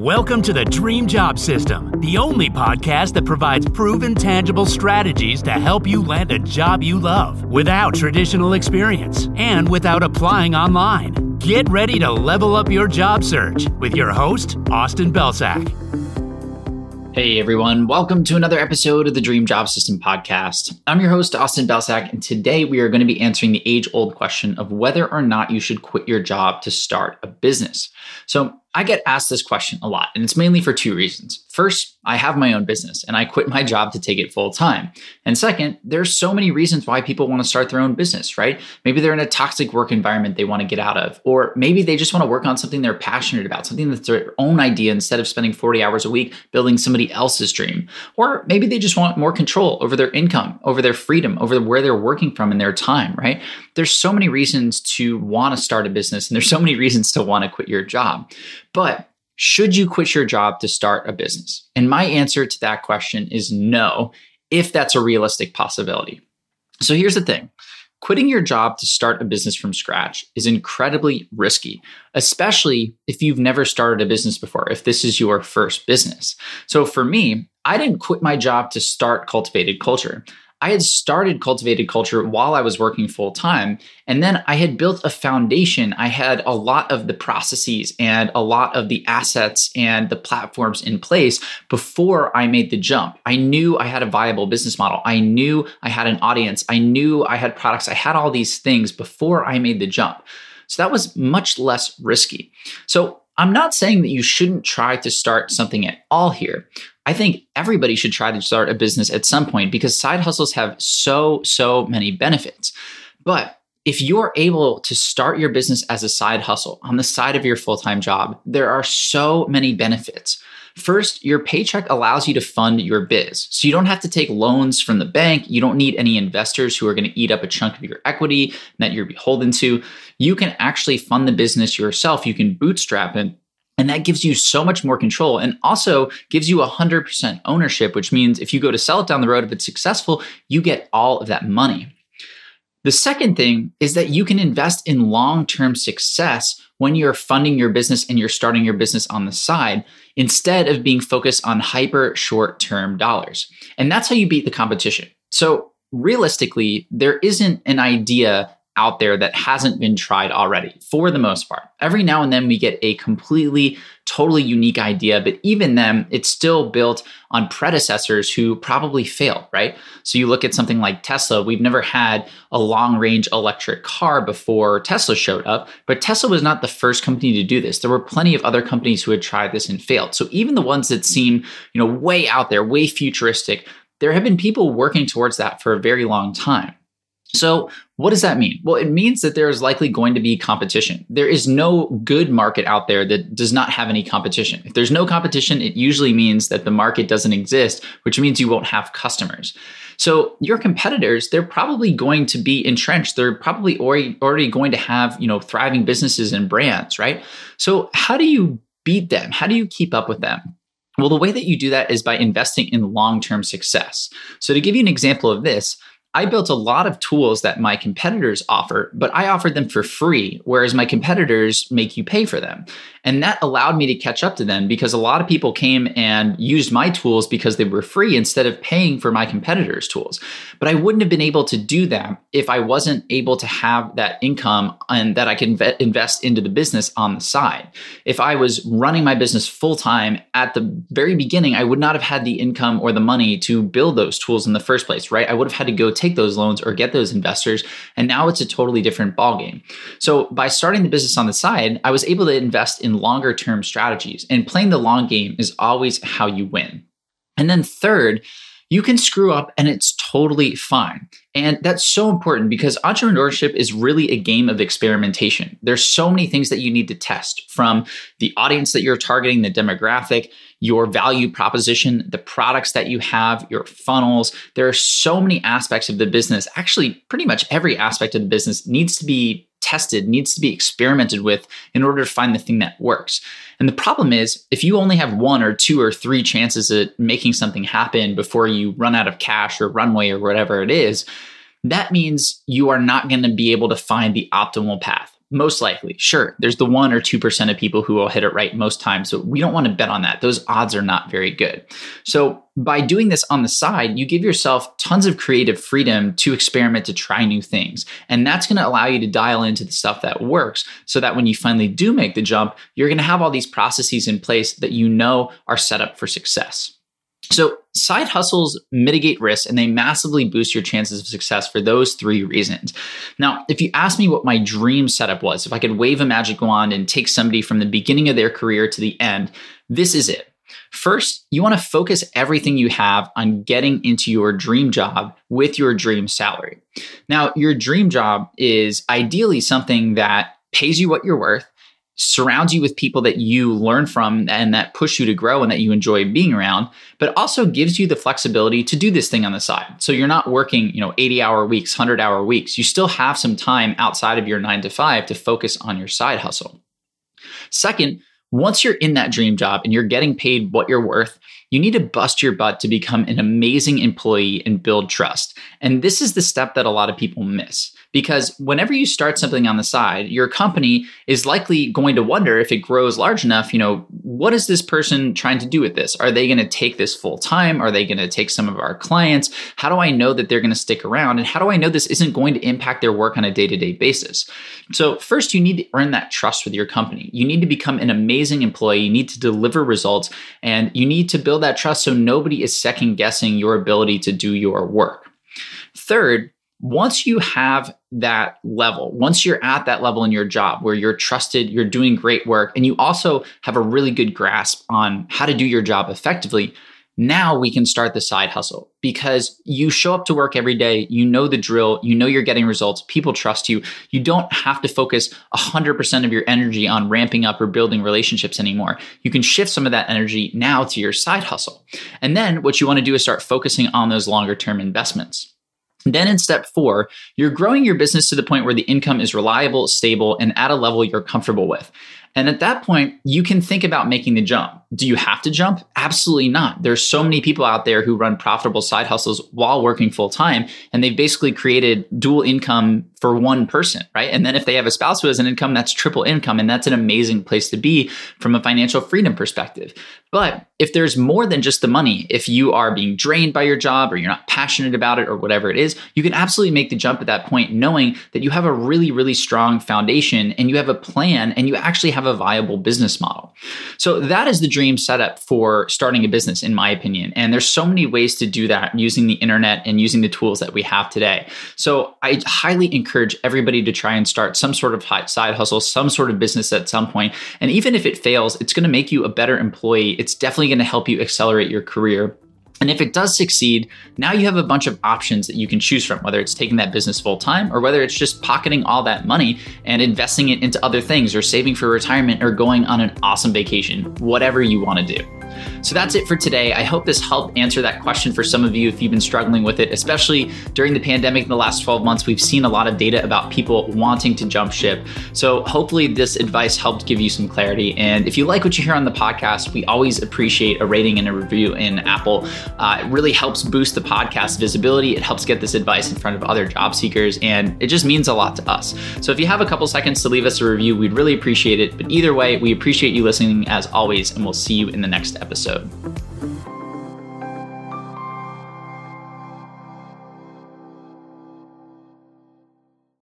Welcome to the Dream Job System, the only podcast that provides proven, tangible strategies to help you land a job you love without traditional experience and without applying online. Get ready to level up your job search with your host, Austin Belcak. Hey everyone, welcome to another episode of the Dream Job System podcast. I'm your host, Austin Belcak, and today we are going to be answering the age old question of whether or not you should quit your job to start a business. So, I get asked this question a lot, and it's mainly for two reasons. First, I have my own business and I quit my job to take it full time. And second, there's so many reasons why people want to start their own business, right? Maybe they're in a toxic work environment they want to get out of, or maybe they just want to work on something they're passionate about, something that's their own idea instead of spending 40 hours a week building somebody else's dream. Or maybe they just want more control over their income, over their freedom, over where they're working from in their time, right? There's so many reasons to want to start a business and there's so many reasons to want to quit your job. But should you quit your job to start a business? And my answer to that question is no, if that's a realistic possibility. So here's the thing quitting your job to start a business from scratch is incredibly risky, especially if you've never started a business before, if this is your first business. So for me, I didn't quit my job to start Cultivated Culture. I had started Cultivated Culture while I was working full time. And then I had built a foundation. I had a lot of the processes and a lot of the assets and the platforms in place before I made the jump. I knew I had a viable business model. I knew I had an audience. I knew I had products. I had all these things before I made the jump. So that was much less risky. So I'm not saying that you shouldn't try to start something at all here. I think everybody should try to start a business at some point because side hustles have so, so many benefits. But if you're able to start your business as a side hustle on the side of your full time job, there are so many benefits. First, your paycheck allows you to fund your biz. So you don't have to take loans from the bank. You don't need any investors who are going to eat up a chunk of your equity that you're beholden to. You can actually fund the business yourself. You can bootstrap it and that gives you so much more control and also gives you 100% ownership, which means if you go to sell it down the road, if it's successful, you get all of that money. The second thing is that you can invest in long term success when you're funding your business and you're starting your business on the side instead of being focused on hyper short term dollars. And that's how you beat the competition. So, realistically, there isn't an idea out there that hasn't been tried already for the most part. Every now and then we get a completely, totally unique idea, but even then, it's still built on predecessors who probably failed, right? So you look at something like Tesla, we've never had a long range electric car before Tesla showed up, but Tesla was not the first company to do this. There were plenty of other companies who had tried this and failed. So even the ones that seem, you know, way out there, way futuristic, there have been people working towards that for a very long time. So, what does that mean? Well, it means that there is likely going to be competition. There is no good market out there that does not have any competition. If there's no competition, it usually means that the market doesn't exist, which means you won't have customers. So, your competitors, they're probably going to be entrenched. They're probably already, going to have, you know, thriving businesses and brands, right? So, how do you beat them? How do you keep up with them? Well, the way that you do that is by investing in long term success. So, to give you an example of this, I built a lot of tools that my competitors offer, but I offered them for free, whereas my competitors make you pay for them. And that allowed me to catch up to them because a lot of people came and used my tools because they were free instead of paying for my competitors' tools. But I wouldn't have been able to do that if I wasn't able to have that income and that I can invest into the business on the side. If I was running my business full time at the very beginning, I would not have had the income or the money to build those tools in the first place, right? I would have had to go take those loans or get those investors. And now it's a totally different ballgame. So by starting the business on the side, I was able to invest in longer term strategies. And playing the long game is always how you win. And then, third, you can screw up and it's totally fine. And that's so important because entrepreneurship is really a game of experimentation. There's so many things that you need to test from the audience that you're targeting, the demographic, your value proposition, the products that you have, your funnels. There are so many aspects of the business. Actually, pretty much every aspect of the business needs to be tested, needs to be experimented with in order to find the thing that works. And the problem is, if you only have one or two or three chances at making something happen before you run out of cash or runway or whatever it is, that means you are not going to be able to find the optimal path. Most likely. Sure, there's the 1 or 2% of people who will hit it right most times, but we don't want to bet on that. Those odds are not very good. So, by doing this on the side, you give yourself tons of creative freedom to experiment, to try new things. And that's going to allow you to dial into the stuff that works so that when you finally do make the jump, you're going to have all these processes in place that you know are set up for success. So, side hustles mitigate risk and they massively boost your chances of success for those three reasons. Now, if you ask me what my dream setup was, if I could wave a magic wand and take somebody from the beginning of their career to the end, this is it. First, you want to focus everything you have on getting into your dream job with your dream salary. Now, your dream job is ideally something that pays you what you're worth surrounds you with people that you learn from and that push you to grow and that you enjoy being around but also gives you the flexibility to do this thing on the side. So you're not working you know 80 hour weeks 100 hour weeks. You still have some time outside of your 9 to 5 to focus on your side hustle. Second once you're in that dream job and you're getting paid what you're worth you need to bust your butt to become an amazing employee and build trust. And this is the step that a lot of people miss because whenever you start something on the side, your company is likely going to wonder if it grows large enough, you know, what is this person trying to do with this? Are they going to take this full time? Are they going to take some of our clients? How do I know that they're going to stick around? And how do I know this isn't going to impact their work on a day to day basis? So, first, you need to earn that trust with your company. You need to become an amazing employee. You need to deliver results and you need to build that trust so nobody is second guessing your ability to do your work. Third, once you have that level, once you're at that level in your job where you're trusted, you're doing great work, and you also have a really good grasp on how to do your job effectively, now we can start the side hustle because you show up to work every day, you know the drill, you know you're getting results, people trust you. You don't have to focus 100% of your energy on ramping up or building relationships anymore. You can shift some of that energy now to your side hustle. And then what you want to do is start focusing on those longer term investments. Then in step four, you're growing your business to the point where the income is reliable, stable, and at a level you're comfortable with. And at that point, you can think about making the jump. Do you have to jump? Absolutely not. There's so many people out there who run profitable side hustles while working full time, and they've basically created dual income for one person, right? And then if they have a spouse who has an income, that's triple income. And that's an amazing place to be from a financial freedom perspective. But if there's more than just the money, if you are being drained by your job or you're not passionate about it or whatever it is, you can absolutely make the jump at that point, knowing that you have a really, really strong foundation and you have a plan and you actually have a viable business model. So that is the dream setup for starting a business, in my opinion. And there's so many ways to do that using the internet and using the tools that we have today. So I highly encourage everybody to try and start some sort of side hustle, some sort of business at some point. And even if it fails, it's going to make you a better employee. It's definitely going to help you accelerate your career. And if it does succeed, now you have a bunch of options that you can choose from, whether it's taking that business full time or whether it's just pocketing all that money and investing it into other things or saving for retirement or going on an awesome vacation, whatever you want to do. So that's it for today. I hope this helped answer that question for some of you if you've been struggling with it, especially during the pandemic in the last 12 months. We've seen a lot of data about people wanting to jump ship. So hopefully this advice helped give you some clarity. And if you like what you hear on the podcast, we always appreciate a rating and a review in Apple. Uh, it really helps boost the podcast visibility. It helps get this advice in front of other job seekers, and it just means a lot to us. So if you have a couple seconds to leave us a review, we'd really appreciate it. But either way, we appreciate you listening as always, and we'll see you in the next episode episode.